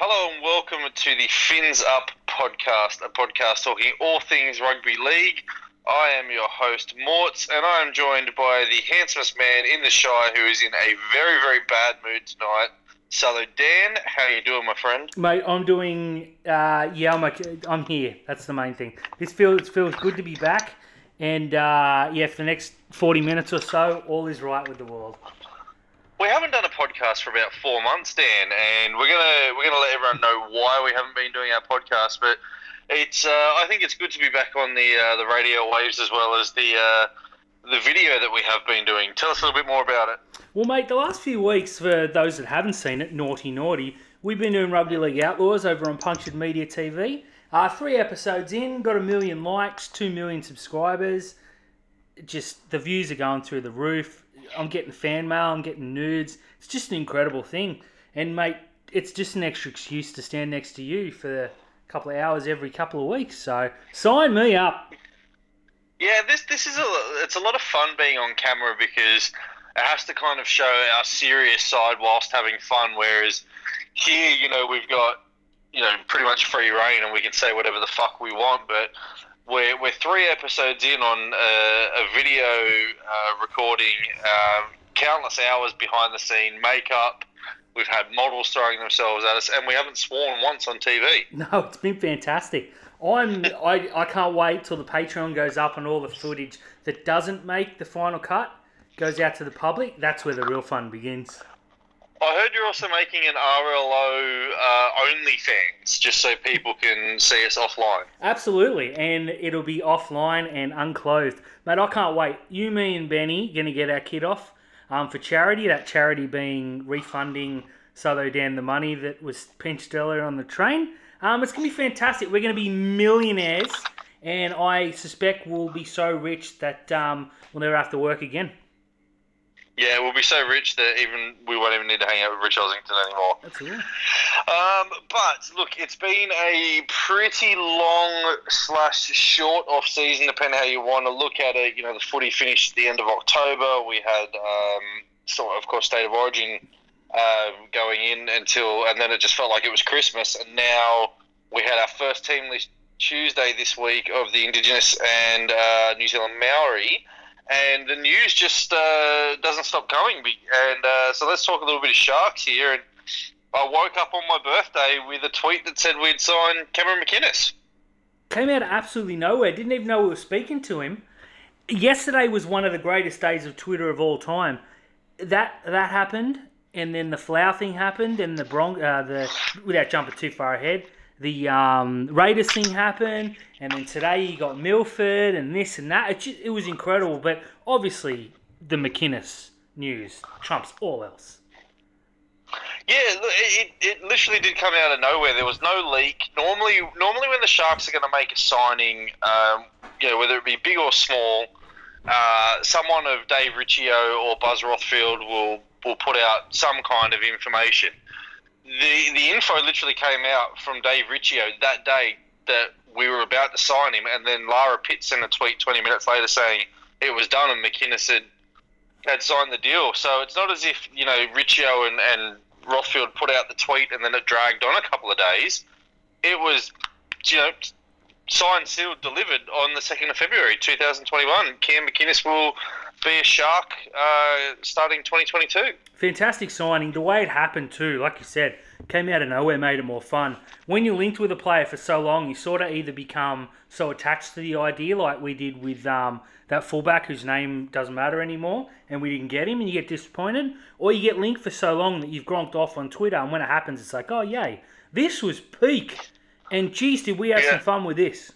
Hello and welcome to the Fins Up podcast, a podcast talking all things rugby league. I am your host, Morts, and I am joined by the handsomest man in the Shire who is in a very, very bad mood tonight. So, Dan, how are you doing, my friend? Mate, I'm doing. Uh, yeah, I'm. okay. I'm here. That's the main thing. This feels feels good to be back, and uh, yeah, for the next 40 minutes or so, all is right with the world. We haven't done a podcast for about four months, Dan, and we're gonna we're gonna let everyone know why we haven't been doing our podcast. But it's uh, I think it's good to be back on the uh, the radio waves as well as the uh, the video that we have been doing. Tell us a little bit more about it. Well, mate, the last few weeks, for those that haven't seen it, naughty, naughty, we've been doing Rugby League Outlaws over on Punctured Media TV. Uh, three episodes in, got a million likes, two million subscribers. Just the views are going through the roof. I'm getting fan mail, I'm getting nudes. It's just an incredible thing. And, mate, it's just an extra excuse to stand next to you for a couple of hours every couple of weeks. So sign me up. Yeah, this this is a it's a lot of fun being on camera because it has to kind of show our serious side whilst having fun. Whereas here, you know, we've got you know pretty much free rein and we can say whatever the fuck we want. But we're we're three episodes in on a, a video uh, recording, um, countless hours behind the scene makeup. We've had models throwing themselves at us, and we haven't sworn once on TV. No, it's been fantastic. I'm I, I can't wait till the Patreon goes up and all the footage that doesn't make the final cut goes out to the public. That's where the real fun begins. I heard you're also making an RLO uh, OnlyFans, just so people can see us offline. Absolutely, and it'll be offline and unclothed. Mate, I can't wait. You, me, and Benny gonna get our kid off um, for charity. That charity being refunding Solo Dan the money that was pinched earlier on the train. Um, it's gonna be fantastic. We're gonna be millionaires, and I suspect we'll be so rich that um, we'll never have to work again. Yeah, we'll be so rich that even we won't even need to hang out with Rich Ossington anymore. Absolutely. Um, but look, it's been a pretty long slash short off season, depending how you want to look at it. You know, the footy finished at the end of October. We had, um, sort of, of course, state of origin uh, going in until, and then it just felt like it was Christmas. And now we had our first team list Tuesday this week of the Indigenous and uh, New Zealand Maori and the news just uh, doesn't stop coming. And uh, so let's talk a little bit of Sharks here. And I woke up on my birthday with a tweet that said we'd sign Cameron McInnes. Came out of absolutely nowhere. Didn't even know we were speaking to him. Yesterday was one of the greatest days of Twitter of all time. That that happened, and then the Flower thing happened, and the Bron- uh, the without jumping too far ahead, the um, Raiders thing happened, and then today you got Milford and this and that. It, just, it was incredible, but obviously the McInnes news trumps all else. Yeah, it, it literally did come out of nowhere. There was no leak. Normally, normally when the Sharks are going to make a signing, um, you know, whether it be big or small, uh, someone of Dave Riccio or Buzz Rothfield will will put out some kind of information the the info literally came out from Dave Riccio that day that we were about to sign him, and then Lara Pitt sent a tweet 20 minutes later saying it was done and McInnes had, had signed the deal. So it's not as if, you know, Riccio and, and Rothfield put out the tweet and then it dragged on a couple of days. It was, you know, signed, sealed, delivered on the 2nd of February 2021. Cam McInnes will be a Shark uh, starting 2022. Fantastic signing. The way it happened too, like you said, came out of nowhere, made it more fun. When you're linked with a player for so long, you sort of either become so attached to the idea, like we did with um, that fullback whose name doesn't matter anymore, and we didn't get him, and you get disappointed, or you get linked for so long that you've gronked off on Twitter, and when it happens, it's like, oh yay, this was peak, and geez, did we have yeah. some fun with this?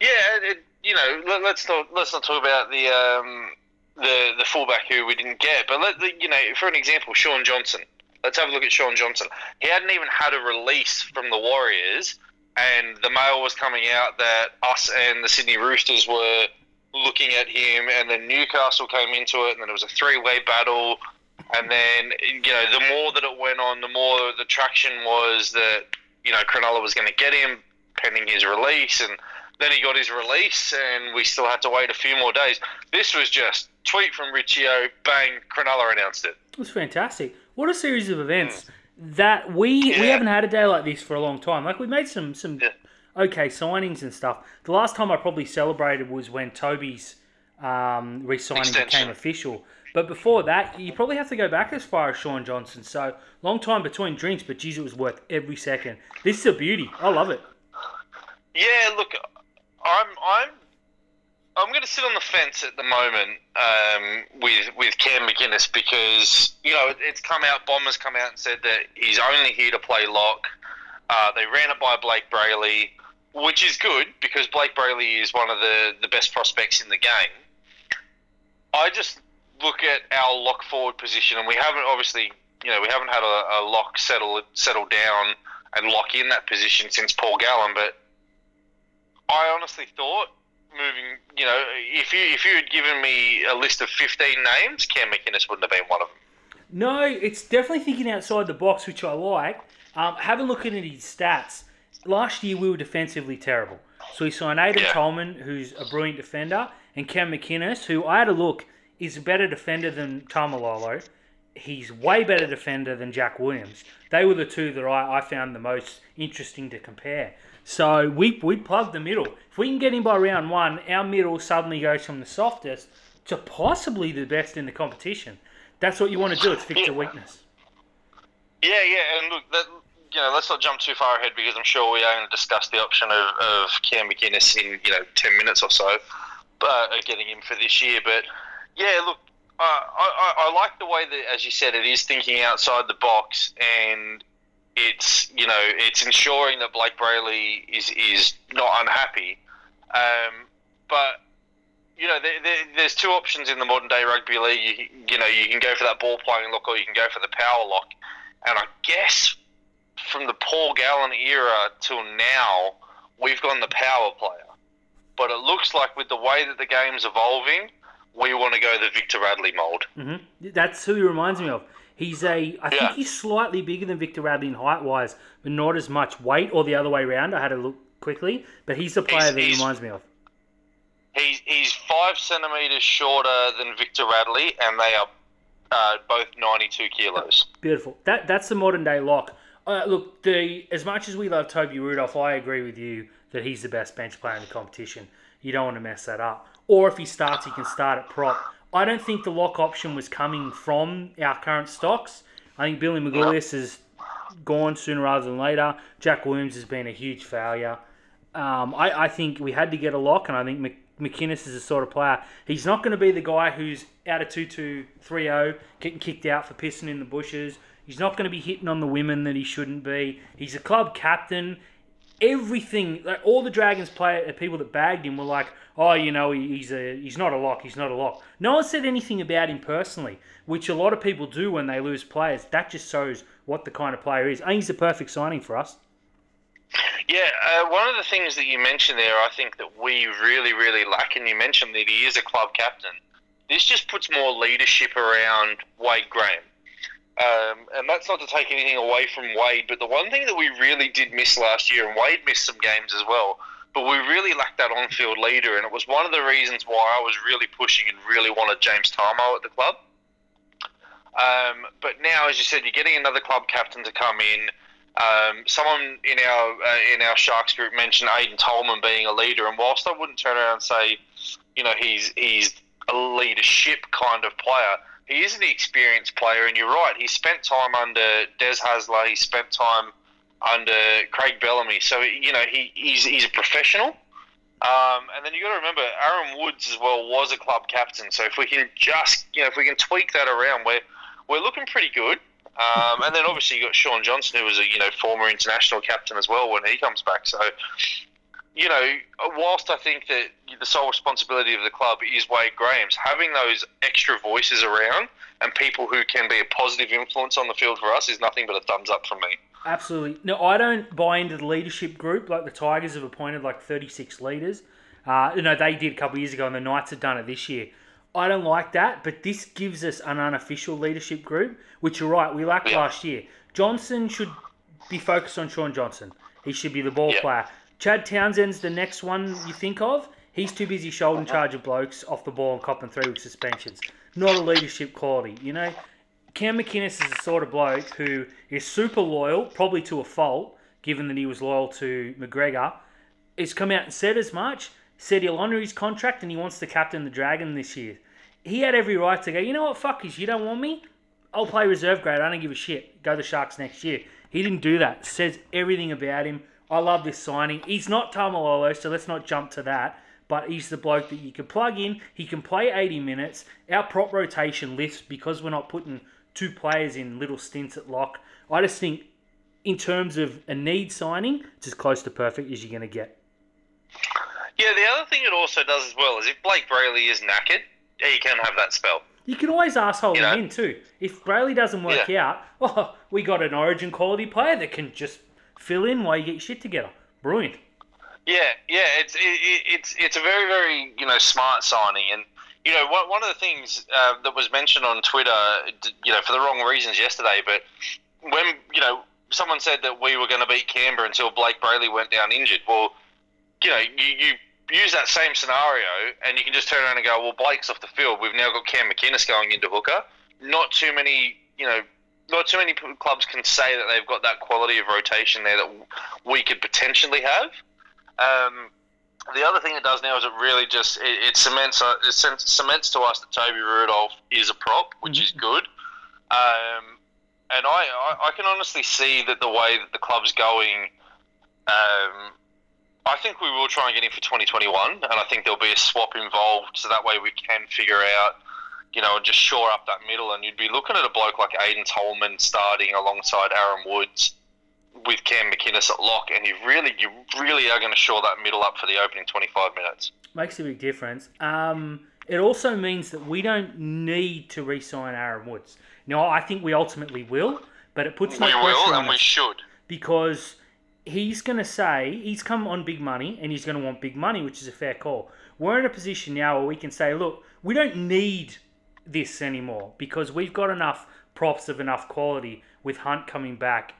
Yeah, it, you know, let, us not let's not talk about the um, the the fullback who we didn't get, but let you know, for an example, Shaun Johnson. Let's have a look at Shaun Johnson. He hadn't even had a release from the Warriors, and the mail was coming out that us and the Sydney Roosters were looking at him, and then Newcastle came into it, and then it was a three-way battle, and then you know, the more that it went on, the more the traction was that you know Cronulla was going to get him pending his release, and then he got his release, and we still had to wait a few more days. This was just tweet from Riccio, bang, Cronulla announced it. It was fantastic. What a series of events. that we we haven't had a day like this for a long time. Like we made some some Yeah. okay signings and stuff. The last time I probably celebrated was when Toby's um, re-signing Extension. became official. But before that, you probably have to go back as far as Shaun Johnson. So long time between drinks, but geez, it was worth every second. This is a beauty. I love it. Yeah, look, I'm I'm I'm going to sit on the fence at the moment um, with with Cam McInnes because you know it, it's come out. Bombers come out and said that he's only here to play lock. Uh, they ran it by Blayke Brailey, which is good because Blayke Brailey is one of the the best prospects in the game. I just look at our lock forward position, and we haven't obviously, you know, we haven't had a, a lock settle settle down and lock in that position since Paul Gallen. But I honestly thought, moving, you know, if you if you had given me a list of fifteen names, Cam McInnes wouldn't have been one of them. No, it's definitely thinking outside the box, which I like. Um, have a look at his stats. Last year we were defensively terrible. So we signed Aiden Yeah. Tolman, who's a brilliant defender, and Cam McInnes, who I had a look, is a better defender than Taumalolo. He's way better defender than Jack Williams. They were the two that I, I found the most interesting to compare. So we, we plugged the middle. If we can get him by round one, our middle suddenly goes from the softest to possibly the best in the competition. That's what you want to do. It's fix a weakness. Yeah, yeah, and look, that, you know, let's not jump too far ahead because I'm sure we are going to discuss the option of, of Cam McInnes in you know ten minutes or so, but uh, getting him for this year. But yeah, look, uh, I, I I like the way that, as you said, it is thinking outside the box, and it's you know it's ensuring that Blayke Brailey is is not unhappy, um, but. You know, there, there, there's two options in the modern day rugby league. You, you know, you can go for that ball playing lock, or you can go for the power lock. And I guess from the Paul Gallen era till now, we've gone the power player. But it looks like with the way that the game's evolving, we want to go the Victor Radley mould. hmm That's who he reminds me of. He's a, I think Yeah. he's slightly bigger than Victor Radley in height wise, but not as much weight, or the other way around. I had to look quickly, but he's the player He's- that he reminds me of. He's, he's five centimetres shorter than Victor Radley, and they are uh, both 92 kilos. Beautiful. That that's the modern day lock. Uh, look, the as much as we love Toby Rudolf, I agree with you that he's the best bench player in the competition. You don't want to mess that up. Or if he starts, he can start at prop. I don't think the lock option was coming from our current stocks. I think Billy Magoulias is gone sooner rather than later. Jack Williams has been a huge failure. Um, I, I think we had to get a lock, and I think Mc, McInnes is the sort of player. He's not going to be the guy who's out of 2 2 3 0, getting kicked out for pissing in the bushes. He's not going to be hitting on the women that he shouldn't be. He's a club captain. Everything, like all the Dragons player, uh, people that bagged him were like, "Oh, you know, he's a he's not a lock. He's not a lock." No one said anything about him personally, which a lot of people do when they lose players. That just shows what the kind of player is. Think he's the perfect signing for us. Yeah, uh, one of the things that you mentioned there, I think that we really, really lack, and you mentioned that he is a club captain. This just puts more leadership around Wade Graham. Um, and that's not to take anything away from Wade, but the one thing that we really did miss last year, and Wade missed some games as well, but we really lacked that on field leader, and it was one of the reasons why I was really pushing and really wanted James Tamou at the club. Um, but now, as you said, you're getting another club captain to come in. Um, someone in our uh, in our Sharks group mentioned Aiden Tolman being a leader, and whilst I wouldn't turn around and say, you know, he's he's a leadership kind of player, he is an experienced player, and you're right. He spent time under Des Hasler. He spent time under Craig Bellamy. So you know, he, he's he's a professional. Um, and then you got to remember, Aaron Woods as well was a club captain. So if we can just, you know, if we can tweak that around, we're we're looking pretty good. Um, and then obviously you got Shaun Johnson, who was a you know former international captain as well when he comes back. So you know, whilst I think that the sole responsibility of the club is Wade Graham's, having those extra voices around and people who can be a positive influence on the field for us is nothing but a thumbs up from me. Absolutely. No, I don't buy into the leadership group like the Tigers have appointed like 36 leaders. Uh, you know, they did a couple years ago and the Knights have done it this year. I don't like that, but this gives us an unofficial leadership group, which you're right, we lacked Yeah. last year. Johnson should be focused on Shaun Johnson. He should be the ball Yeah. player. Chad Townsend's the next one you think of. He's too busy shouldering charge of blokes off the ball and copping three with suspensions. Not a leadership quality, you know. Cam McInnes is the sort of bloke who is super loyal, probably to a fault, given that he was loyal to McGregor. He's come out and said as much, said he'll honour his contract and he wants to captain the Dragon this year. He had every right to go, you know what, fuck you, don't want me? I'll play reserve grade, I don't give a shit. Go the Sharks next year. He didn't do that. Says everything about him. I love this signing. He's not Taumalolo, so let's not jump to that. But he's the bloke that you can plug in. He can play 80 minutes. Our prop rotation lifts because we're not putting two players in little stints at lock. I just think, in terms of a need signing, it's as close to perfect as you're going to get. Yeah, the other thing it also does as well is if Blayke Brailey is knackered, he can have that spell. You can always asshole You know? him in too. If Brailey doesn't work out, oh, we got an origin quality player that can just fill in while you get shit together. Brilliant. Yeah, yeah, it's it, it, it's it's a very very you know smart signing, and you know one one of the things uh, that was mentioned on Twitter, you know, for the wrong reasons yesterday, but when you know someone said that we were going to beat Canberra until Blayke Brailey went down injured, well, you know, you, you use that same scenario, and you can just turn around and go, well, Blayke's off the field. We've now got Cam McInnes going into hooker. Not too many, you know. Not too many clubs can say that they've got that quality of rotation there that we could potentially have. Um, the other thing it does now is it really just it, it cements uh, it cements to us that Toby Rudolf is a prop, which is good. Um, and I, I I can honestly see that the way that the club's going. Um, I think we will try and get him for 2021, and I think there'll be a swap involved, so that way we can figure out, you know, and just shore up that middle. And you'd be looking at a bloke like Aiden Tolman starting alongside Aaron Woods with Cam McInnes at lock, and you really, you really are going to shore that middle up for the opening 25 minutes. Makes a big difference. Um, it also means that we don't need to re-sign Aaron Woods. Now, I think we ultimately will, but it puts no we pressure will, on and we us should. because he's going to say he's come on big money and he's going to want big money, which is a fair call. We're in a position now where we can say, look, we don't need this anymore because we've got enough props of enough quality with Hunt coming back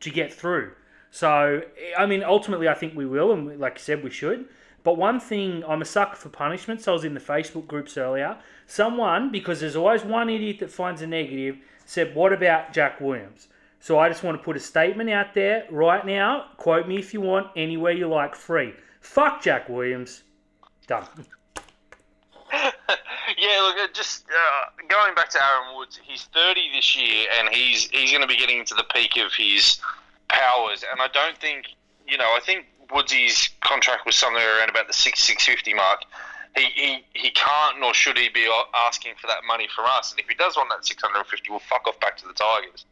to get through. So, I mean, ultimately, I think we will, and like I said, we should. But one thing, I'm a sucker for punishment. So I was in the Facebook groups earlier. Someone, because there's always one idiot that finds a negative, said, "What about Jack Williams?" So I just want to put a statement out there right now. Quote me if you want, anywhere you like, free. Fuck Jack Williams. Done. yeah, look, just uh, going back to Aaron Woods, he's 30 this year, and he's he's going to be getting into the peak of his powers. And I don't think, you know, I think Woodsy's contract was somewhere around about the six six fifty mark. He, he he can't nor should he be asking for that money from us. And if he does want that 650, we'll fuck off back to the Tigers.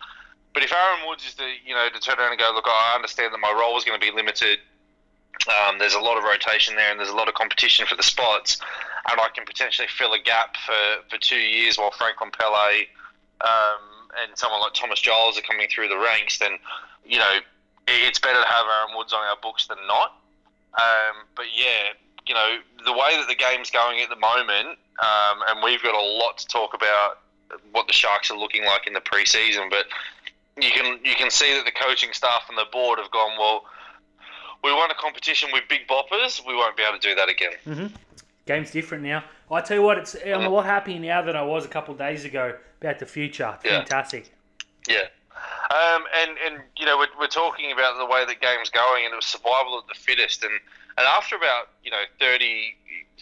But if Aaron Woods is you know, to turn around and go, look, I understand that my role is going to be limited. Um, there's a lot of rotation there, and there's a lot of competition for the spots, and I can potentially fill a gap for, for two years while Franklin Pele um, and someone like Thomas Giles are coming through the ranks. Then, you know, it's better to have Aaron Woods on our books than not. Um, but yeah, you know, the way that the game's going at the moment, um, and we've got a lot to talk about what the Sharks are looking like in the preseason, but you can you can see that the coaching staff and the board have gone well. We won a competition with big boppers. We won't be able to do that again. Game's different now. I tell you what, it's I'm a lot happier now than I was a couple of days ago about the future. Yeah. Fantastic. Yeah. Um, and, and you know we're, we're talking about the way the game's going, and it was survival of the fittest. And, and after about you know 30,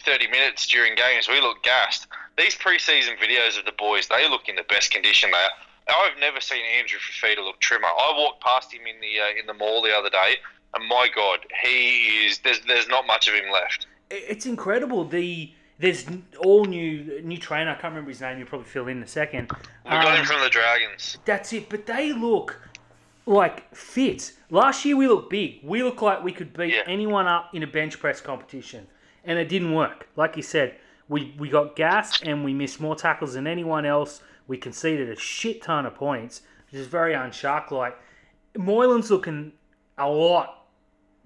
30 minutes during games, we look gassed. These preseason videos of the boys, they look in the best condition they are. I've never seen Andrew Fifita look trimmer. I walked past him in the uh, in the mall the other day, and my God, he is there's there's not much of him left. It's incredible. The there's all new new trainer. I can't remember his name. You'll probably fill in a second. We got Um, him from the Dragons. That's it. But they look like fit. Last year we looked big. We looked like we could beat Yeah. anyone up in a bench press competition, and it didn't work. Like you said, we we got gassed and we missed more tackles than anyone else. We conceded a shit ton of points, which is very unshark like. Moylan's looking a lot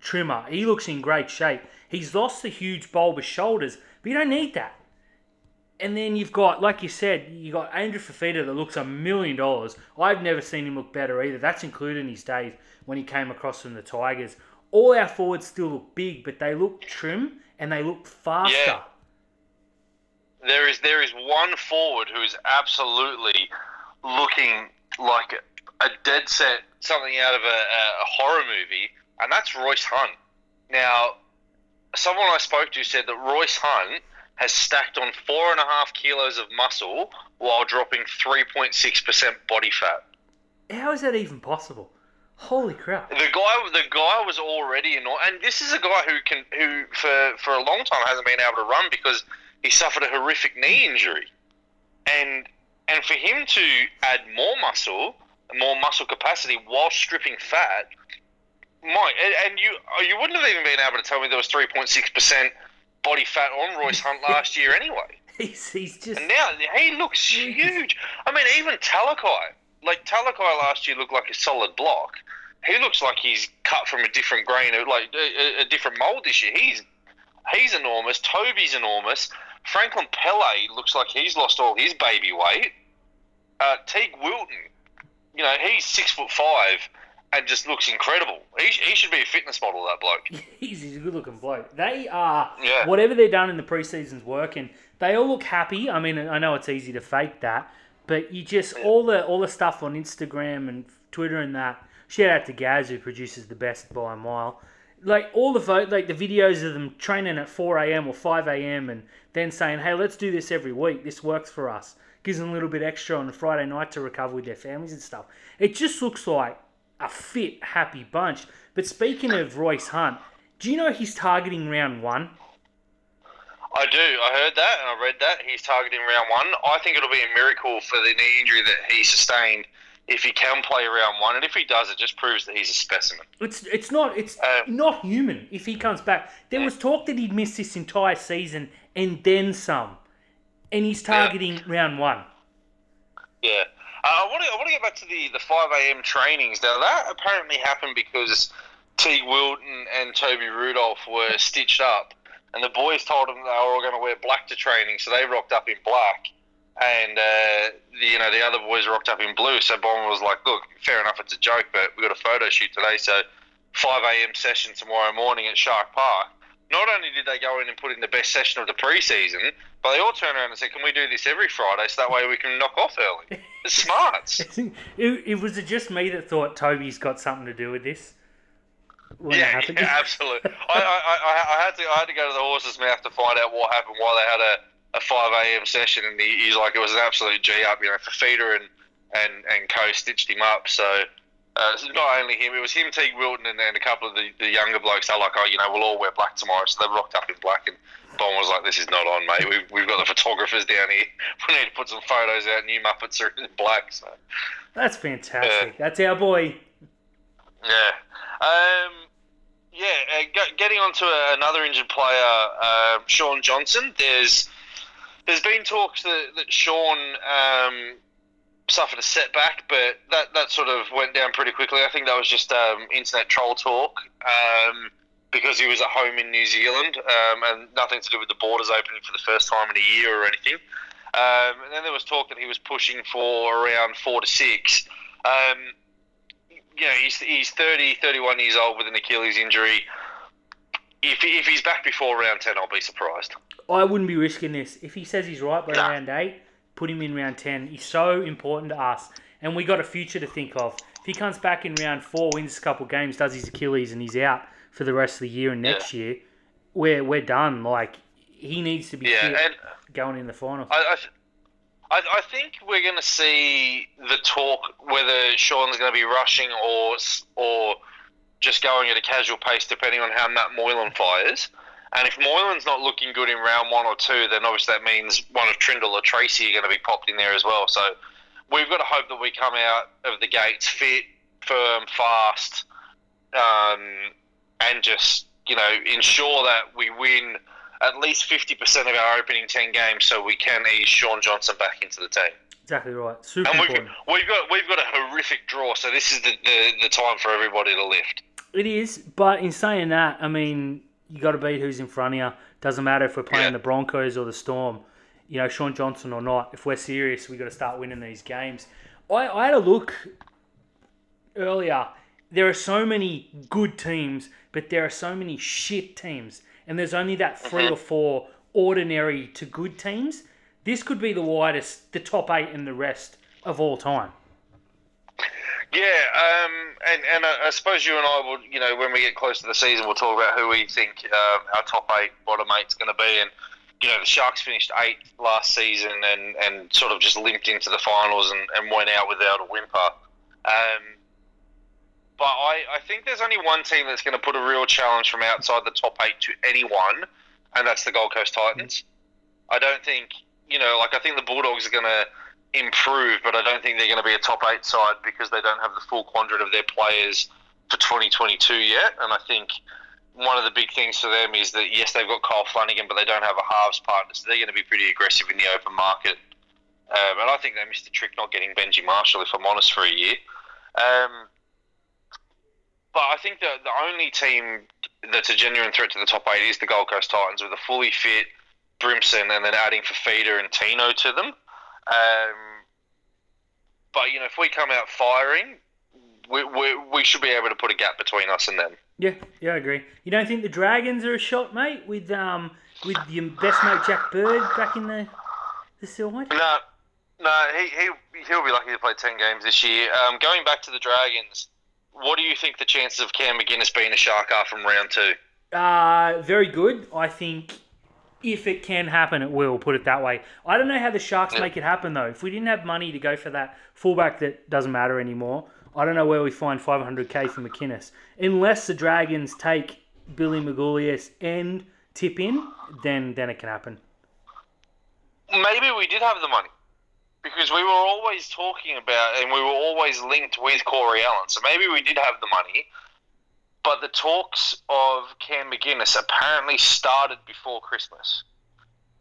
trimmer. He looks in great shape. He's lost the huge bulbous shoulders, but you don't need that. And then you've got, like you said, you got Andrew Fifita that looks a million dollars. I've never seen him look better either. That's included in his days when he came across from the Tigers. All our forwards still look big, but they look trim and they look faster. Yeah. There is there is one forward who is absolutely looking like a dead set something out of a, a horror movie, and that's Royce Hunt. Now, someone I spoke to said that Royce Hunt has stacked on four and a half kilos of muscle while dropping 3.6% body fat. How is that even possible? Holy crap! The guy, the guy was already in, and this is a guy who can, who for for a long time hasn't been able to run because he suffered a horrific knee injury, and and for him to add more muscle, more muscle capacity while stripping fat, Mike, and you you wouldn't have even been able to tell me there was three point six percent body fat on Royce Hunt last year anyway. He's, he's just And now he looks huge. I mean, even Talakai, like Talakai last year looked like a solid block. He looks like he's cut from a different grain, of like a, a different mold this year. He's he's enormous. Toby's enormous. Franklin Pele looks like he's lost all his baby weight. Uh, Teague Wilton, you know, he's six foot five and just looks incredible. He, he should be a fitness model, that bloke. he's, he's a good looking bloke. They are Yeah. whatever they've done in the preseason's working. They all look happy. I mean, I know it's easy to fake that, but you just all the all the stuff on Instagram and Twitter and that. Shout out to Gaz who produces the best by a mile. Like all the vote, like the videos of them training at 4 a.m. or 5 a.m. and then saying, "Hey, let's do this every week. This works for us." Gives them a little bit extra on a Friday night to recover with their families and stuff. It just looks like a fit, happy bunch. But speaking of Royce Hunt, do you know he's targeting round one? I do. I heard that and I read that. He's targeting round one. I think it'll be a miracle for the knee injury that he sustained if he can play round one. And if he does, it just proves that he's a specimen. It's it's not it's Uh, not human if he comes back. There was talk that he'd miss this entire season and then some, and he's targeting round one. Yeah. Uh, I want to. I want to get back to the the five a.m. trainings. Now that apparently happened because Teague Wilton and Toby Rudolf were stitched up, and the boys told them they were all going to wear black to training, so they rocked up in black, and uh, the, you know the other boys rocked up in blue. So Bomber was like, "Look, fair enough, it's a joke, but we got a photo shoot today, so five a.m. session tomorrow morning at Shark Park." Not only did they go in and put in the best session of the preseason, but they all turned around and said, "Can we do this every Friday so that way we can knock off early?" It's smarts. it, it was it just me that thought Toby's got something to do with this. When Yeah, yeah, absolutely. I, I, I, I had to I had to go to the horse's mouth to find out what happened, why they had a, a five a.m. session, and he, he's like, it was an absolute g up, you know, for Feeder and and and Co stitched him up. So uh, not only him, it was him, Teague Wilton, and then a couple of the, the younger blokes. They're like, oh, you know, we'll all wear black tomorrow, so they rocked up in black and. Bon was like, "This is not on, mate. We've, we've got the photographers down here. We need to put some photos out. New Muppets are in black." So, That's fantastic. That's our boy. Yeah. Um, yeah, uh, getting on to a, another injured player, uh, Shaun Johnson. There's there's been talks that, that Shaun um, suffered a setback, but that, that sort of went down pretty quickly. I think that was just um, internet troll talk um, because he was at home in New Zealand um, and nothing to do with the borders opening for the first time in a year or anything. Um, and then there was talk that he was pushing for around four to six. Um, you know, he's, he's 30, 31 years old with an Achilles injury. If, if he's back before round 10, I'll be surprised. I wouldn't be risking this. If he says he's right by Nah. round eight, put him in round ten. He's so important to us, and we got a future to think of. If he comes back in round four, wins a couple games, does his Achilles, and he's out for the rest of the year and next year, we're we're done. Like he needs to be Yeah, going in the final. I, I, I, I think we're going to see the talk whether Shaun's going to be rushing or or just going at a casual pace, depending on how Matt Moylan fires. And if Moylan's not looking good in round one or two, then obviously that means one of Trindall or Tracey are going to be popped in there as well. So we've got to hope that we come out of the gates fit, firm, fast, um, and just you know ensure that we win at least fifty percent of our opening ten games, so we can ease Shaun Johnson back into the team. Exactly right. Super And we've, important. we've got we've got a horrific draw, so this is the, the, the time for everybody to lift. It is, but in saying that, I mean, you got to beat who's in front of you. Doesn't matter if we're playing Yeah. the Broncos or the Storm, you know, Shaun Johnson or not. If we're serious, we got to start winning these games. I, I had a look earlier. There are so many good teams, but there are so many shit teams, and there's only that 3 mm-hmm. or four ordinary to good teams. This could be the widest, the top eight and the rest of all time. Yeah, um, and and I, suppose you and I will, you know, when we get close to the season, we'll talk about who we think um, our top eight bottom eight's going to be. And you know, the Sharks finished eighth last season and, and sort of just limped into the finals and, and went out without a whimper. Um, but I, I think there's only one team that's going to put a real challenge from outside the top eight to anyone, and that's the Gold Coast Titans. I don't think, you know, like I think the Bulldogs are going to improve, but I don't think they're going to be a top eight side because they don't have the full quadrant of their players for 2022 yet. And I think one of the big things for them is that yes, they've got Kyle Flanagan, but they don't have a halves partner, so they're going to be pretty aggressive in the open market. Um, and I think they missed a trick not getting Benji Marshall, if I'm honest, for a year. Um, but I think that the only team that's a genuine threat to the top eight is the Gold Coast Titans with a fully fit Brimson and then adding Fifita and Tino to them. Um, but you know, if we come out firing, we, we, we should be able to put a gap between us and them. Yeah, yeah, I agree. You don't think the Dragons are a shot, mate, with um with your best mate Jack Bird back in the the side? No, no, he he he'll be lucky to play ten games this year. Um, going back to the Dragons, what do you think the chances of Cam McInnes being a shark are from round two? Uh, very good. I think if it can happen, it will. Put it that way. I don't know how the Sharks make it happen though. If we didn't have money to go for that fullback that doesn't matter anymore, I don't know where we find 500k for McInnes. Unless the Dragons take Billy Magoulias and tip in, then then it can happen. Maybe we did have the money because we were always talking about and we were always linked with Corey Allan. So maybe we did have the money. But the talks of Cam McInnes apparently started before Christmas.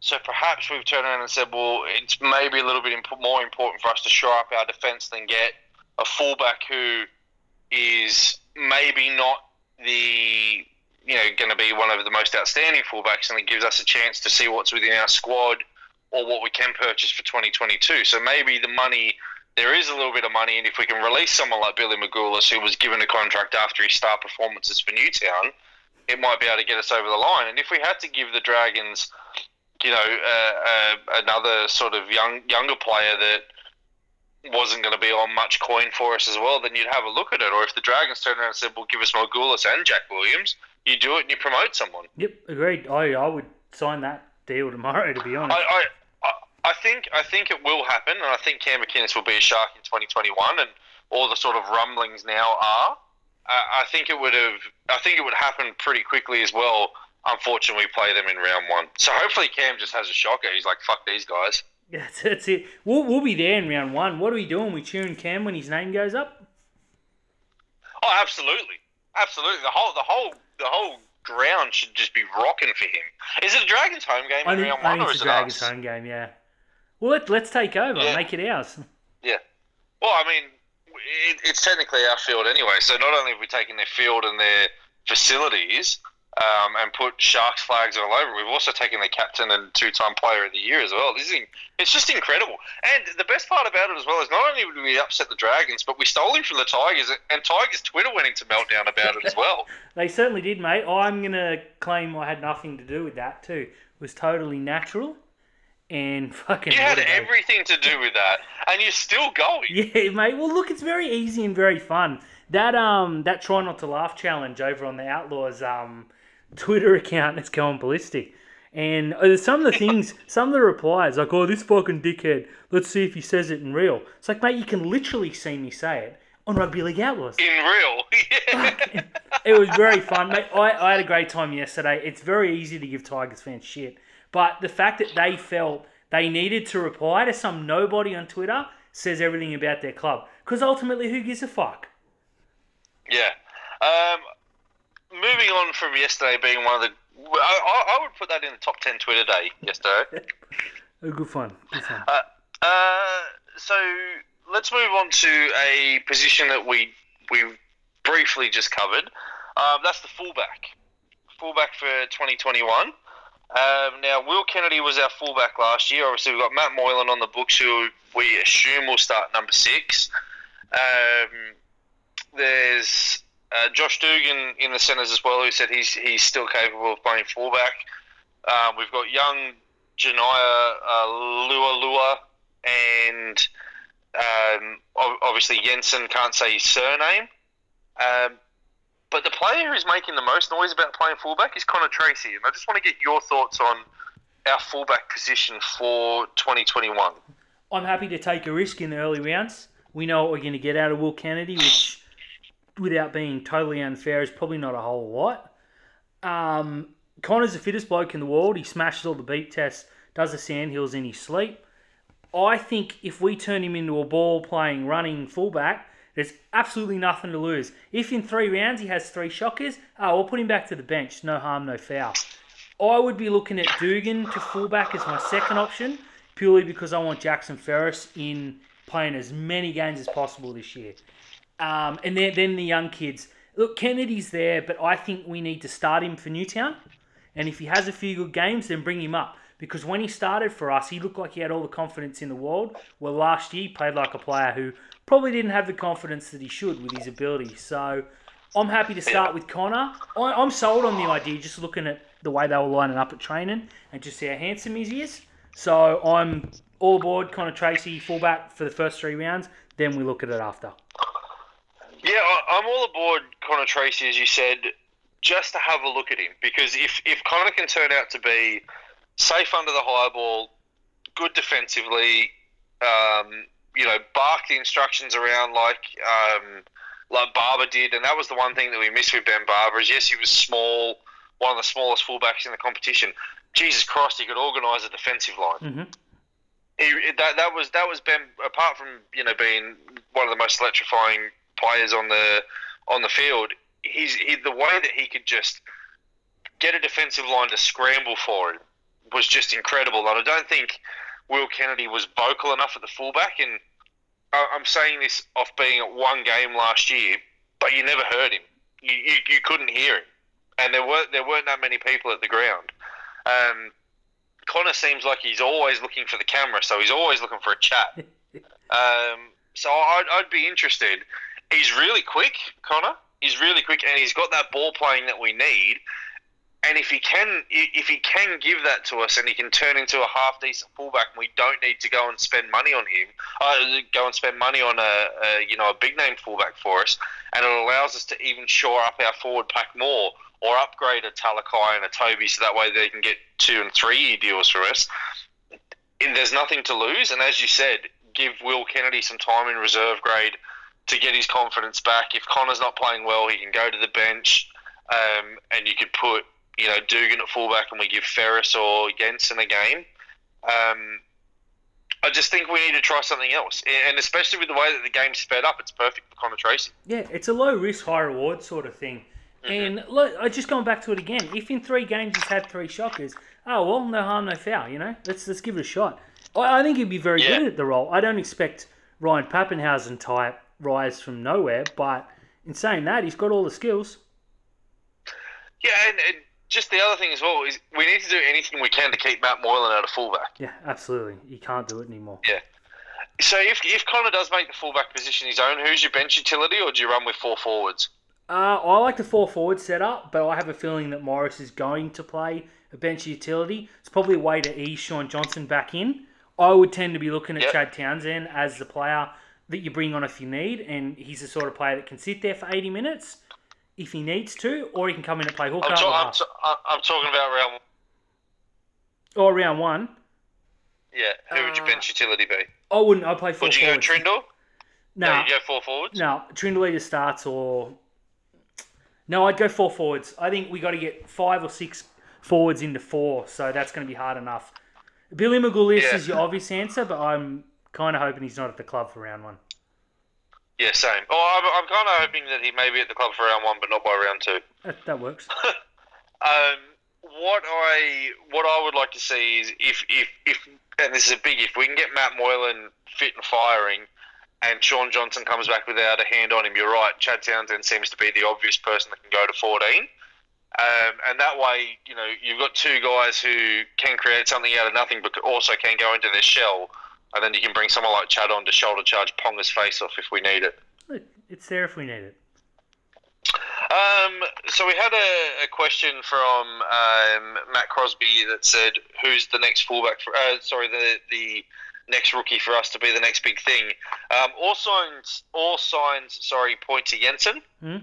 So perhaps we've turned around and said, well, it's maybe a little bit imp- more important for us to shore up our defence than get a fullback who is maybe not the you know going to be one of the most outstanding fullbacks, and it gives us a chance to see what's within our squad or what we can purchase for 2022. So maybe the money there is a little bit of money, and if we can release someone like Billy Magoulias, who was given a contract after his star performances for Newtown, it might be able to get us over the line. And if we had to give the Dragons, you know, uh, uh, another sort of young younger player that wasn't going to be on much coin for us as well, then you'd have a look at it. Or if the Dragons turned around and said, "Well, give us Magoulias and Jack Williams," you do it and you promote someone. Yep, agreed. I I would sign that deal tomorrow. To be honest. I, I, I- think I think it will happen, and I think Cam McInnes will be a shark in 2021, and all the sort of rumblings now are. I I think it would have. I think it would happen pretty quickly as well. Unfortunately, we play them in round one, so hopefully Cam just has a shocker. He's like, "Fuck these guys." That's, that's it. We'll, we'll be there in round one. What are we doing? We cheering Cam when his name goes up? Oh, absolutely, absolutely. The whole, the whole, the whole ground should just be rocking for him. Is it a Dragons home game I in think, round one, or is it Dragons us? home game, yeah. Well, let, let's take over. Yeah. Make it ours. Yeah. Well, I mean, it, it's technically our field anyway. So not only have we taken their field and their facilities um, and put Sharks flags all over, we've also taken their captain and two-time player of the year as well. This is it's just incredible. And the best part about it as well is not only did we upset the Dragons, but we stole him from the Tigers, and Tigers Twitter went into meltdown about it as well. They certainly did, mate. I'm going to claim I had nothing to do with that, too. It was totally natural. And fucking. You had everything to do with that, and you're still going. Yeah, mate. Well, look, it's very easy and very fun. That um, that try not to laugh challenge over on the Outlaws um, Twitter account is going ballistic. And uh, some of the things, some of the replies, like, "Oh, this fucking dickhead. Let's see if he says it in real." It's like, mate, you can literally see me say it on Rugby League Outlaws. In real, yeah. it was very fun, mate. I, I had a great time yesterday. It's very easy to give Tigers fans shit, but the fact that they felt they needed to reply to some nobody on Twitter says everything about their club. Because ultimately, who gives a fuck? Yeah. Um, moving on from yesterday being one of the. I, I, would put that in the top 10 Twitter day yesterday. Oh, good fun. Good fun. Uh, uh, so let's move on to a position that we we briefly just covered. Um, that's the fullback. Fullback for 2021. Um, now, Will Kennedy was our fullback last year. Obviously, we've got Matt Moylan on the books, who we assume will start number six. Um, there's uh, Josh Dugan in the centres as well, who said he's he's still capable of playing fullback. Um, we've got young Janaya uh, Lua Lua and Um, ob- obviously, Jensen can't say his surname. Um, but the player who's making the most noise about playing fullback is Connor Tracey. And I just want to get your thoughts on our fullback position for 2021. I'm happy to take a risk in the early rounds. We know what we're going to get out of Will Kennedy, which, without being totally unfair, is probably not a whole lot. Um, Connor's the fittest bloke in the world. He smashes all the beep tests, does the sandhills in his sleep. I think if we turn him into a ball playing, running fullback, there's absolutely nothing to lose. If in three rounds he has three shockers, oh, we'll put him back to the bench. No harm, no foul. I would be looking at Dugan to fullback as my second option, purely because I want Jackson Ferris in playing as many games as possible this year. Um, and then, then the young kids. Look, Kennedy's there, but I think we need to start him for Newtown. And if he has a few good games, then bring him up. Because when he started for us, he looked like he had all the confidence in the world. Well, last year he played like a player who probably didn't have the confidence that he should with his ability. So I'm happy to start with Connor. I, I'm sold on the idea, just looking at the way they were lining up at training and just how handsome he is. So I'm all aboard Connor Tracey, fullback for the first three rounds. Then we look at it after. Yeah, I- I'm all aboard Connor Tracey, as you said, just to have a look at him. Because if, if Connor can turn out to be safe under the high ball, good defensively, um, you know, bark the instructions around like um, like Barba did, and that was the one thing that we missed with Ben Barba. Is yes, he was small, one of the smallest fullbacks in the competition. Jesus Christ, he could organise a defensive line. Mm-hmm. He, that, that was that was Ben. Apart from you know being one of the most electrifying players on the on the field, he's he, the way that he could just get a defensive line to scramble for him was just incredible. And I don't think Will Kennedy was vocal enough at the fullback. And I'm saying this off being at one game last year, but you never heard him. You, you, you couldn't hear him, and there weren't there weren't that many people at the ground. Um, Connor seems like he's always looking for the camera, so he's always looking for a chat. um, so I'd, I'd be interested. He's really quick, Connor. He's really quick, and he's got that ball playing that we need. And if he can, if he can give that to us, and he can turn into a half decent fullback, and we don't need to go and spend money on him, uh, go and spend money on a, a you know a big name fullback for us, and it allows us to even shore up our forward pack more, or upgrade a Talakai and a Toby, so that way they can get two and three year deals for us. And there's nothing to lose, and as you said, give Will Kennedy some time in reserve grade to get his confidence back. If Connor's not playing well, he can go to the bench, um, and you could put you know Dugan at fullback, and we give Ferris or Jensen a game. Um, I just think we need to try something else, and especially with the way that the game's sped up, it's perfect for Connor Tracey. Yeah, it's a low risk, high reward sort of thing. And look, I just going back to it again. If in three games he's had three shockers, oh well, no harm, no foul. You know, let's let's give it a shot. I, I think he'd be very Yeah. good at the role. I don't expect Ryan Papenhuyzen type rise from nowhere, but in saying that, he's got all the skills. Yeah, and, and just the other thing as well is we need to do anything we can to keep Matt Moylan out of fullback. Yeah, absolutely. You can't do it anymore. Yeah. So if, if Connor does make the fullback position his own, who's your bench utility, or do you run with four forwards? Uh, I like the four forward setup, but I have a feeling that Morris is going to play a bench utility. It's probably a way to ease Shaun Johnson back in. I would tend to be looking at Yep. Chad Townsend as the player that you bring on if you need, and he's the sort of player that can sit there for 80 minutes if he needs to, or he can come in and play hooker I'm, ta- I'm, ta- I'm talking about round. or round one. Yeah, who would your Uh, bench utility be? I wouldn't. I'd play four Would you go forwards. Trindall? No, No, you go four forwards. No, Trindall either starts or. No, I'd go four forwards. I think we got to get five or six forwards into four, so that's going to be hard enough. Billy Magoulias Yeah. is your obvious answer, but I'm kind of hoping he's not at the club for round one. Yeah, same. Oh, I'm, I'm kind of hoping that he may be at the club for round one, but not by round two. That, that works. Um, what I what I would like to see is if if if and this is a big if we can get Matt Moylan fit and firing, and Shaun Johnson comes back without a hand on him. You're right. Chad Townsend seems to be the obvious person that can go to 14. Um, and that way, you know, you've got two guys who can create something out of nothing, but also can go into their shell. And then you can bring someone like Chad on to shoulder charge Ponga's face off if we need it. It's there if we need it. Um, so we had a, a question from um, Matt Crosby that said, "Who's the next fullback for? Uh, sorry, the the next rookie for us to be the next big thing. Um, all signs, all signs, sorry, point to Jensen. Hmm?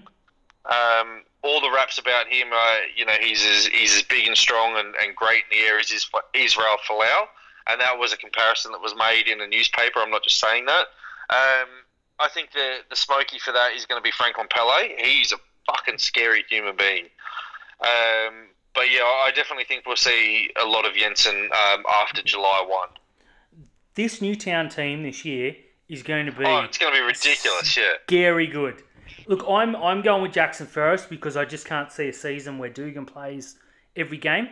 Um, all the raps about him, uh, you know, he's as he's as big and strong and, and great in the air as Israel Folau, and that was a comparison that was made in a newspaper. I'm not just saying that. Um, I think the the smoky for that is going to be Franklin Pele. He's a fucking scary human being. Um, but yeah, I definitely think we'll see a lot of Jensen um, after July one. This Newtown team this year is going to be Oh, it's going to be ridiculous. Yeah. scary good. Look, I'm I'm going with Jackson first because I just can't see a season where Dugan plays every game.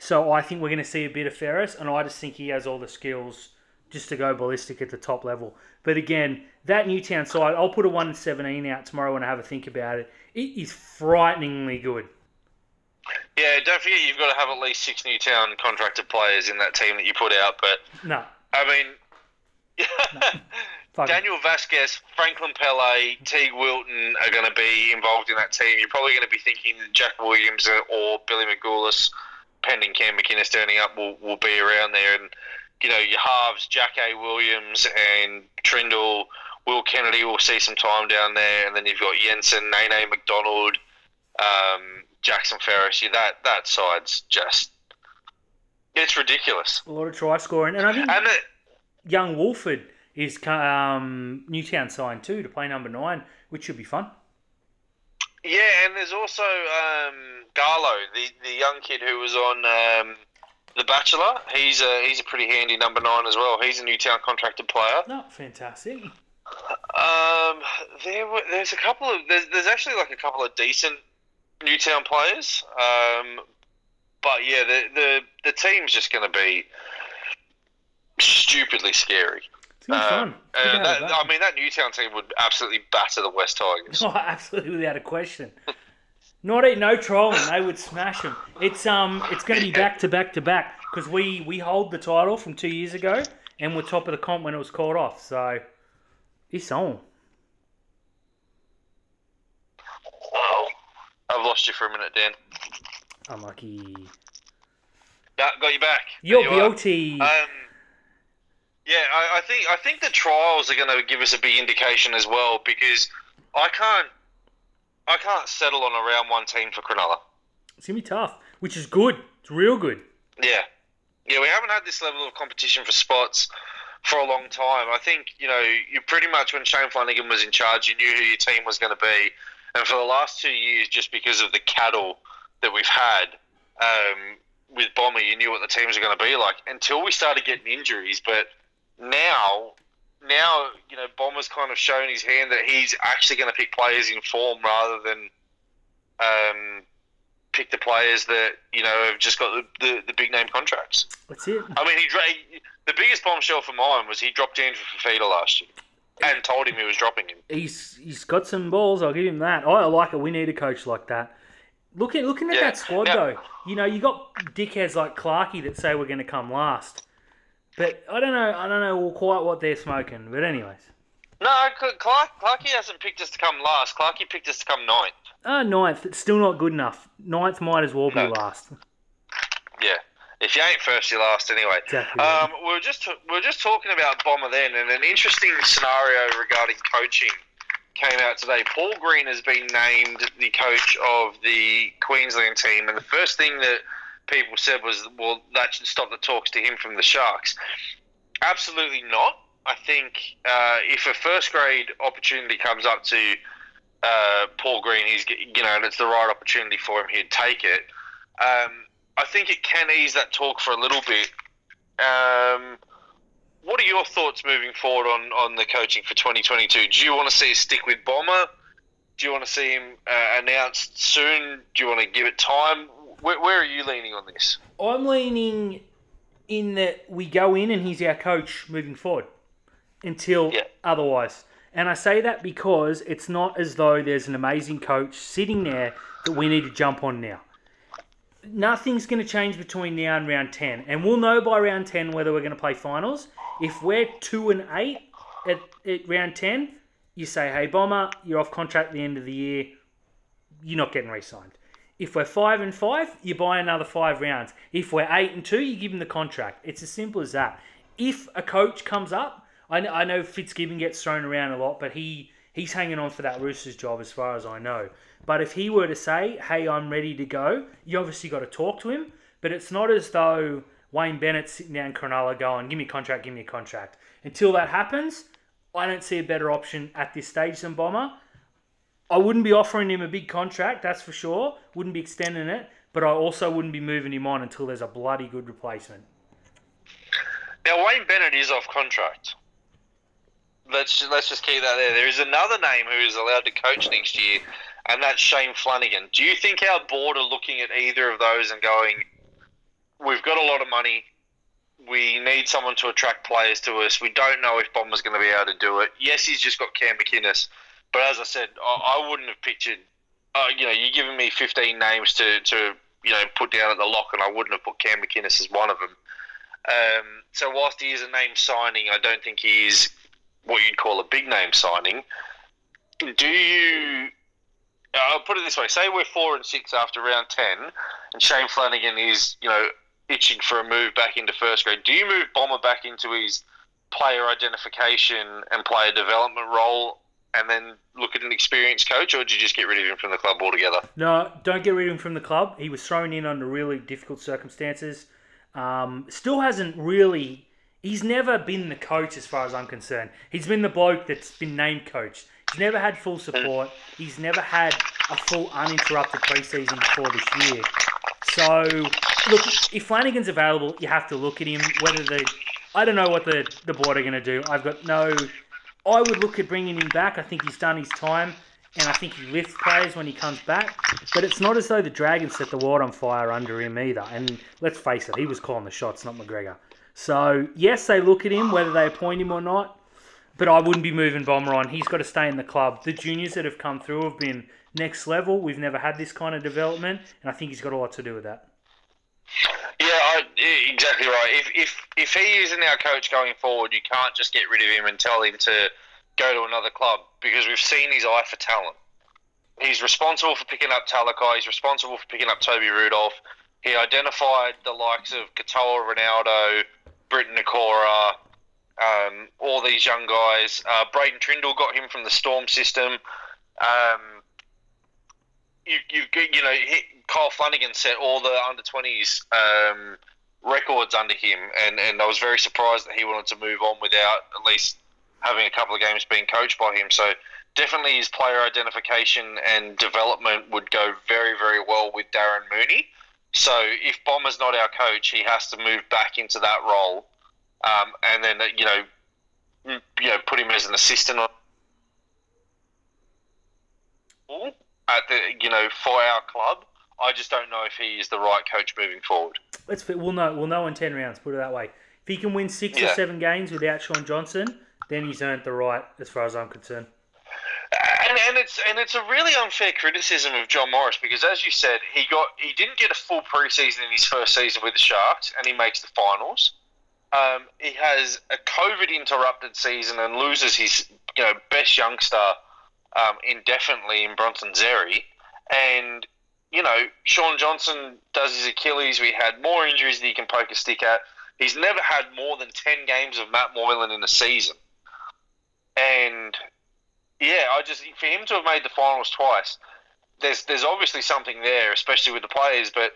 So I think we're going to see a bit of Ferris, and I just think he has all the skills just to go ballistic at the top level. But again, that Newtown side, I'll put a one seventeen out tomorrow when I have a think about it. It is frighteningly good. Yeah, don't forget you've got to have at least six Newtown contracted players in that team that you put out. But No, I mean, it. Daniel Vasquez, Franklin Pele, Teague Wilton are going to be involved in that team. You're probably going to be thinking Jack Williams or Billy Magoulias, pending Cam McInnes turning up, will, will be around there. And, you know, your halves, Jack A. Williams and Trindall, Will Kennedy will see some time down there. And then you've got Jensen, Nene McDonald, um, Jackson Ferris. Yeah, that, that side's just. It's ridiculous. a lot of try scoring, and I think And young Wolford is um, Newtown signed too to play number nine, which should be fun. Yeah, and there's also um, Garlo, the, the young kid who was on um, The Bachelor. He's a he's a pretty handy number nine as well. He's a Newtown contracted player. No, fantastic. Um, there were, there's a couple of there's, there's actually like a couple of decent Newtown players. Um, but yeah, the the the team's just going to be stupidly scary. Um, Good to and have that, that. I mean, that Newtown team would absolutely batter the West Tigers. Oh, absolutely without a question. Not at no trolling. They would smash them. It's um, it's going to be back to back to back because we we hold the title from two years ago and we're top of the comp when it was called off. So it's on. Oh, I've lost you for a minute, Dan. Unlucky. Yeah, got you back. Yo, There you beauty. Um, yeah, I, I think I think the trials are going to give us a big indication as well because I can't I can't settle on a round one team for Cronulla. It's gonna be tough, which is good. It's real good. Yeah, yeah, we haven't had this level of competition for spots for a long time. I think you know you pretty much when Shane Flanagan was in charge, you knew who your team was going to be, and for the last two years, just because of the cattle that we've had um, with Bomber, you knew what the teams were going to be like until we started getting injuries. But now, now you know Bomber's kind of shown his hand that he's actually going to pick players in form rather than. Um, pick the players that you know have just got the, the, the big name contracts. That's it. I mean, he, he the biggest bombshell for mine was he dropped Andrew Fifita last year and told him he was dropping him. He's he's got some balls. I'll give him that. I like it. We need a coach like that. Looking looking at Yeah. that squad Yeah. though, you know, you got dickheads like Clarkey that say we're going to come last, but I don't know. I don't know quite what they're smoking. But anyways, No, Cl- Clark Clarkey hasn't picked us to come last. Clarkey picked us to come ninth. uh, ninth. It's still not good enough. Ninth might as well be No. last. Yeah. If you ain't first, you're last anyway. Exactly. Um, we were just we were just talking about Bomber then, and an interesting scenario regarding coaching came out today. Paul Green has been named the coach of the Queensland team, and the first thing that people said was, "Well, that should stop the talks to him from the Sharks." Absolutely not. I think uh, if a first grade opportunity comes up to uh, Paul Green, he's you know, and it's the right opportunity for him, he'd take it. Um, I think it can ease that talk for a little bit. Um, what are your thoughts moving forward on, on the coaching for 2022? Do you want to see us stick with Bomber? Do you want to see him uh, announced soon? Do you want to give it time? Where, where are you leaning on this? I'm leaning in that we go in and he's our coach moving forward until Yeah. otherwise. And I say that because it's not as though there's an amazing coach sitting there that we need to jump on now. Nothing's going to change between now and round 10. And we'll know by round 10 whether we're going to play finals. If we're 2 and 8 at, at round 10, you say, hey, Bomber, you're off contract at the end of the year. You're not getting re signed. If we're five and five, you buy another five rounds. If we're eight and two, you give him the contract. It's as simple as that. if a coach comes up, I know, I know Fitzgibbon gets thrown around a lot, but he he's hanging on for that Roosters job as far as I know. But if he were to say, "Hey, I'm ready to go," you obviously got to talk to him. But it's not as though Wayne Bennett's sitting down Cronulla going, "Give me a contract, give me a contract." Until that happens, I don't see a better option at this stage than Bomber. I wouldn't be offering him a big contract, that's for sure. Wouldn't be extending it, but I also wouldn't be moving him on until there's a bloody good replacement. Now Wayne Bennett is off contract. Let's let's just keep that there. There is another name who is allowed to coach next year, and that's Shane Flanagan. Do you think our board are looking at either of those and going, "We've got a lot of money. We need someone to attract players to us. We don't know if Bomber's going to be able to do it. Yes, he's just got Cam McInnes, but as I said, I, I wouldn't have pictured. Uh, you know, you're giving me 15 names to, to you know put down at the lock, and I wouldn't have put Cam McInnes as one of them. Um, so whilst he is a name signing, I don't think he is what you'd call a big name signing. Do you? I'll put it this way: say we're four and six after round ten, and Shane Flanagan is you know itching for a move back into first grade. Do you move Bomber back into his player identification and player development role and then look at an experienced coach, or did you just get rid of him from the club altogether? No, don't get rid of him from the club. He was thrown in under really difficult circumstances. Um, still hasn't really. He's never been the coach, as far as I'm concerned. He's been the bloke that's been named coach. He's never had full support. He's never had a full uninterrupted preseason before this year. So, look, if Flanagan's available, you have to look at him. Whether the, I don't know what the the board are going to do. I've got no I would look at bringing him back. I think he's done his time, and I think he lifts players when he comes back. But it's not as though the Dragons set the world on fire under him either. And let's face it, he was calling the shots, not McGregor. So yes, they look at him, whether they appoint him or not. But I wouldn't be moving Bomber on. He's got to stay in the club. The juniors that have come through have been next level. We've never had this kind of development, and I think he's got a lot to do with that. Yeah, I, exactly right. If, if if he isn't our coach going forward, you can't just get rid of him and tell him to go to another club because we've seen his eye for talent. He's responsible for picking up Talakai. He's responsible for picking up Toby Rudolf. He identified the likes of Katoa Ronaldo, Briton Nikora, um, all these young guys. Uh, Braydon Trindall got him from the Storm system. Um, you, you, you know, Kyle Flanagan set all the under 20s um, records under him, and, and I was very surprised that he wanted to move on without at least having a couple of games being coached by him. So definitely his player identification and development would go very, very well with Darren Mooney. So if Bomber's not our coach, he has to move back into that role, um, and then you know, you know, put him as an assistant at the you know for our club. I just don't know if he is the right coach moving forward. Let's we'll know we'll know in ten rounds. Put it that way. If he can win six yeah. or seven games without Shaun Johnson, then he's earned the right, as far as I'm concerned. And, and it's and it's a really unfair criticism of John Morris because, as you said, he got he didn't get a full preseason in his first season with the Sharks, and he makes the finals. Um, he has a COVID interrupted season and loses his you know best youngster um, indefinitely in Bronson Xerri, and you know, Shaun Johnson does his Achilles. We had more injuries than he can poke a stick at. He's never had more than 10 games of Matt Moylan in a season. And yeah, I just, for him to have made the finals twice, there's, there's obviously something there, especially with the players. But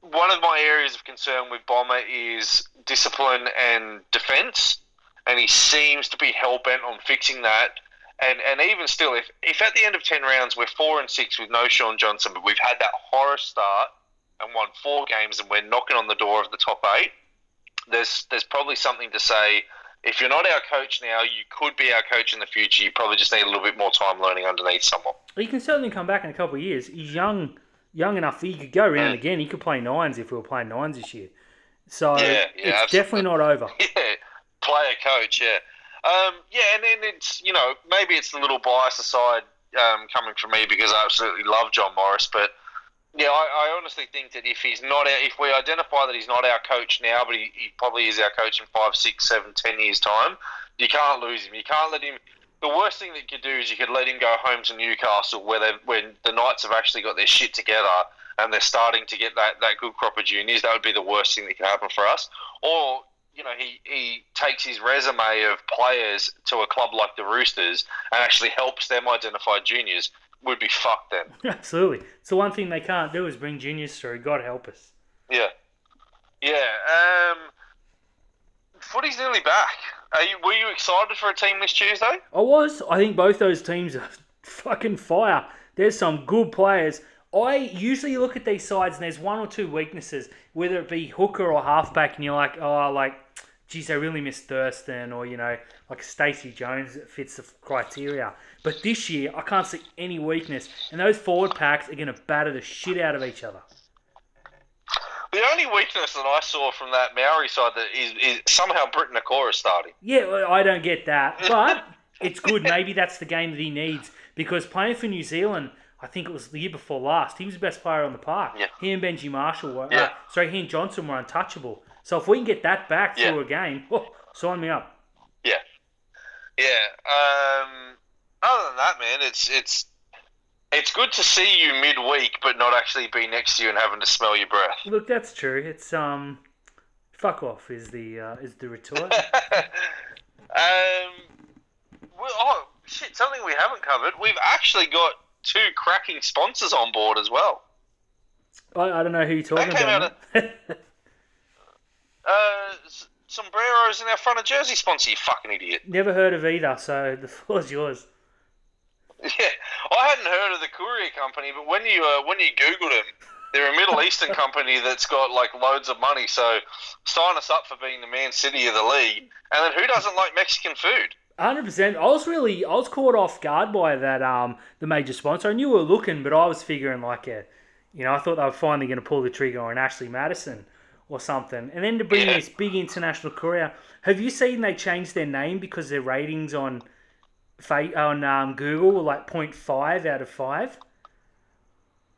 one of my areas of concern with Bomber is discipline and defence. And he seems to be hell bent on fixing that and and even still, if if at the end of ten rounds we're four and six with no Shaun Johnson, but we've had that horror start and won four games, and we're knocking on the door of the top eight, there's there's probably something to say. If you're not our coach now, you could be our coach in the future. You probably just need a little bit more time learning underneath someone. He can certainly come back in a couple of years. He's young, young enough. that He could go around mm. again. He could play nines if we were playing nines this year. So yeah, yeah, it's absolutely. definitely not over. Yeah, player coach. Yeah. Um, yeah, and then it's you know maybe it's a little bias aside um, coming from me because I absolutely love John Morris, but yeah, I, I, honestly think that if he's not our, if we identify that he's not our coach now, but he, he, probably is our coach in five, six, seven, ten years time, you can't lose him. You can't let him. The worst thing that you could do is you could let him go home to Newcastle, where they when the Knights have actually got their shit together and they're starting to get that, that good crop of juniors. That would be the worst thing that could happen for us. Or you know, he, he takes his resume of players to a club like the Roosters and actually helps them identify juniors, would be fucked then. Absolutely. So one thing they can't do is bring juniors through. God help us. Yeah. Yeah. Um, footy's nearly back. Are you, were you excited for a team this Tuesday? I was. I think both those teams are fucking fire. There's some good players. I usually look at these sides and there's one or two weaknesses, whether it be hooker or halfback, and you're like, oh, like, geez, I really miss Thurston, or you know, like Stacey Jones fits the criteria. But this year, I can't see any weakness, and those forward packs are going to batter the shit out of each other. The only weakness that I saw from that Maori side that is, is somehow Briton Nikora starting. Yeah, well, I don't get that, but it's good. Maybe that's the game that he needs because playing for New Zealand, I think it was the year before last, he was the best player on the park. Yeah. He and Benji Marshall were, uh, sorry, he and Johnson were untouchable. So if we can get that back Yeah. through a game, oh, sign me up. Yeah, yeah. Um, other than that, man, it's it's it's good to see you midweek, but not actually be next to you and having to smell your breath. Look, that's true. It's um, fuck off is the uh, is the retort. um, well, oh shit! Something we haven't covered. We've actually got two cracking sponsors on board as well. I, I don't know who you're talking came about. mate. Uh, Zambrero's in our front of jersey sponsor. You fucking idiot. Never heard of either, so the floor's yours. Yeah, I hadn't heard of the courier company, but when you uh, when you googled them, they're a Middle Eastern company that's got like loads of money. So sign us up for being the Man City of the league. And then who doesn't like Mexican food? Hundred percent. I was really, I was caught off guard by that. Um, the major sponsor. I knew we were looking, but I was figuring like a, you know, I thought they were finally going to pull the trigger on Ashley Madison or something. And then to bring Yeah. this big international courier. Have you seen they changed their name because their ratings on, on um, Google were like 0.5 out of five?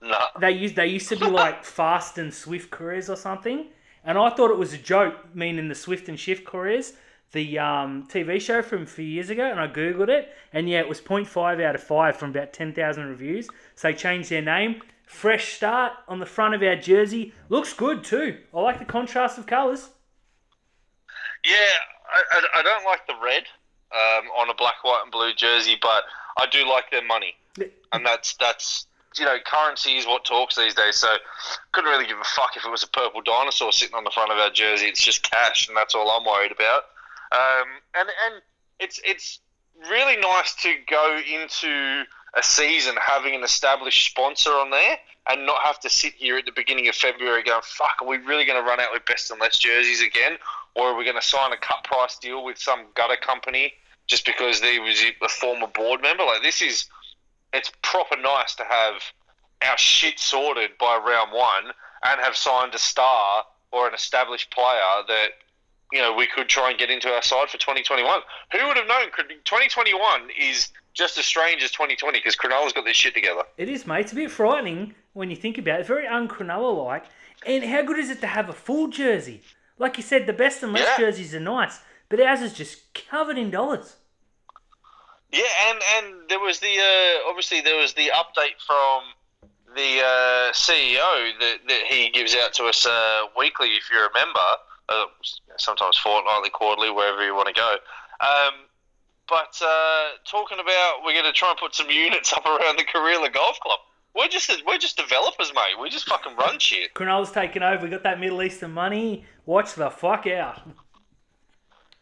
No. They used they used to be like fast and swift couriers or something, and I thought it was a joke, meaning the swift and shift couriers, the um, TV show from a few years ago, and I googled it, and yeah, it was 0.5 out of five from about ten thousand reviews. So they changed their name. Fresh start on the front of our jersey. Looks good too. I like the contrast of colours. Yeah, I, I, I don't like the red um, on a black, white, and blue jersey, but I do like their money, and that's that's you know currency is what talks these days. So couldn't really give a fuck if it was a purple dinosaur sitting on the front of our jersey. It's just cash, and that's all I'm worried about. Um, and and it's it's really nice to go into a season having an established sponsor on there and not have to sit here at the beginning of February going, fuck, are we really going to run out with best and less jerseys again? Or are we going to sign a cut price deal with some gutter company just because they was a former board member? Like, this is, it's proper nice to have our shit sorted by round one and have signed a star or an established player that you know, we could try and get into our side for 2021. Who would have known? 2021 is just as strange as 2020 because Cronulla's got this shit together. It is, mate. It's a bit frightening when you think about it. Very un-Cronulla like. And how good is it to have a full jersey? Like you said, the best and less Yeah. jerseys are nice, but ours is just covered in dollars. Yeah, and and there was the uh, obviously there was the update from the uh, CEO that, that he gives out to us uh, weekly, if you remember, uh, sometimes fortnightly, quarterly, wherever you want to go. Um, but uh, talking about we're going to try and put some units up around the Karela Golf Club. We're just we're just developers, mate. We just fucking run shit. Cronulla's taken over. We got that Middle Eastern money. Watch the fuck out.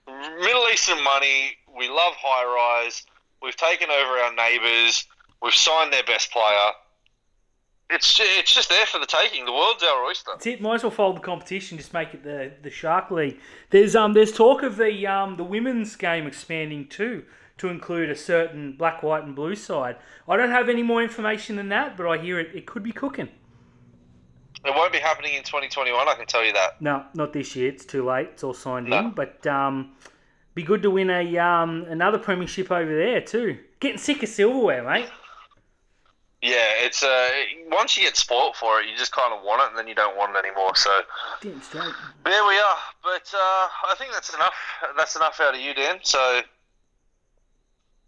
Middle Eastern money. We love high rise. We've taken over our neighbours. We've signed their best player. It's it's just there for the taking. The world's our oyster. That's it. Might as well fold the competition. Just make it the, the Shark League. There's um there's talk of the um the women's game expanding too to include a certain black, white, and blue side. I don't have any more information than that, but I hear it. It could be cooking. It won't be happening in 2021. I can tell you that. No, not this year. It's too late. It's all signed No. in. But um, be good to win a um another premiership over there too. Getting sick of silverware, mate. Yeah, it's uh once you get spoilt for it, you just kind of want it, and then you don't want it anymore. So Damn straight. there we are. But uh, I think that's enough. That's enough out of you, Dan. So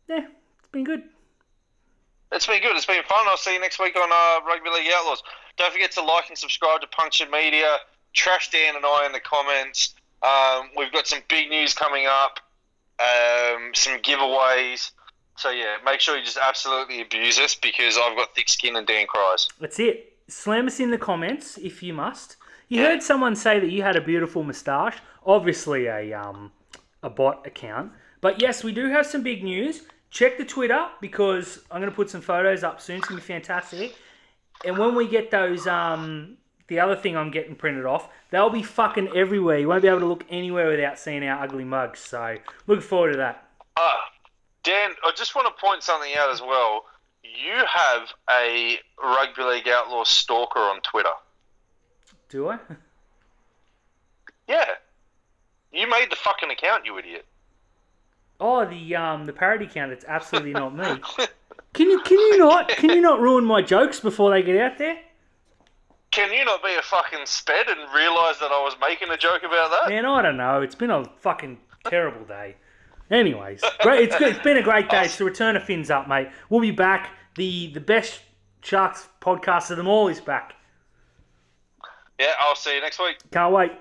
Yeah, it's been good. It's been good. It's been fun. I'll see you next week on uh, Rugby League Outlaws. Don't forget to like and subscribe to Punctured Media. Trash Dan and I in the comments. Um, we've got some big news coming up, um, some giveaways. So yeah, make sure you just absolutely abuse us because I've got thick skin and Dan cries. That's it. Slam us in the comments if you must. You heard someone say that you had a beautiful moustache. Obviously, a um, a bot account. But yes, we do have some big news. Check the Twitter because I'm going to put some photos up soon. It's going to be fantastic. And when we get those, um, the other thing I'm getting printed off, they'll be fucking everywhere. You won't be able to look anywhere without seeing our ugly mugs. So, looking forward to that. Ah, Dan, I just want to point something out as well. You have a Rugby League Outlaw stalker on Twitter. Do I? Yeah. You made the fucking account, you idiot. Oh, the um, the parody count. It's absolutely not me. Can you can you not can you not ruin my jokes before they get out there? Can you not be a fucking sped and realise that I was making a joke about that? Man, I don't know. It's been a fucking terrible day. Anyways, great. It's good. It's been a great day. It's the return of Fins Up, mate. We'll be back. The the best Sharks podcast of them all is back. Yeah, I'll see you next week. Can't wait.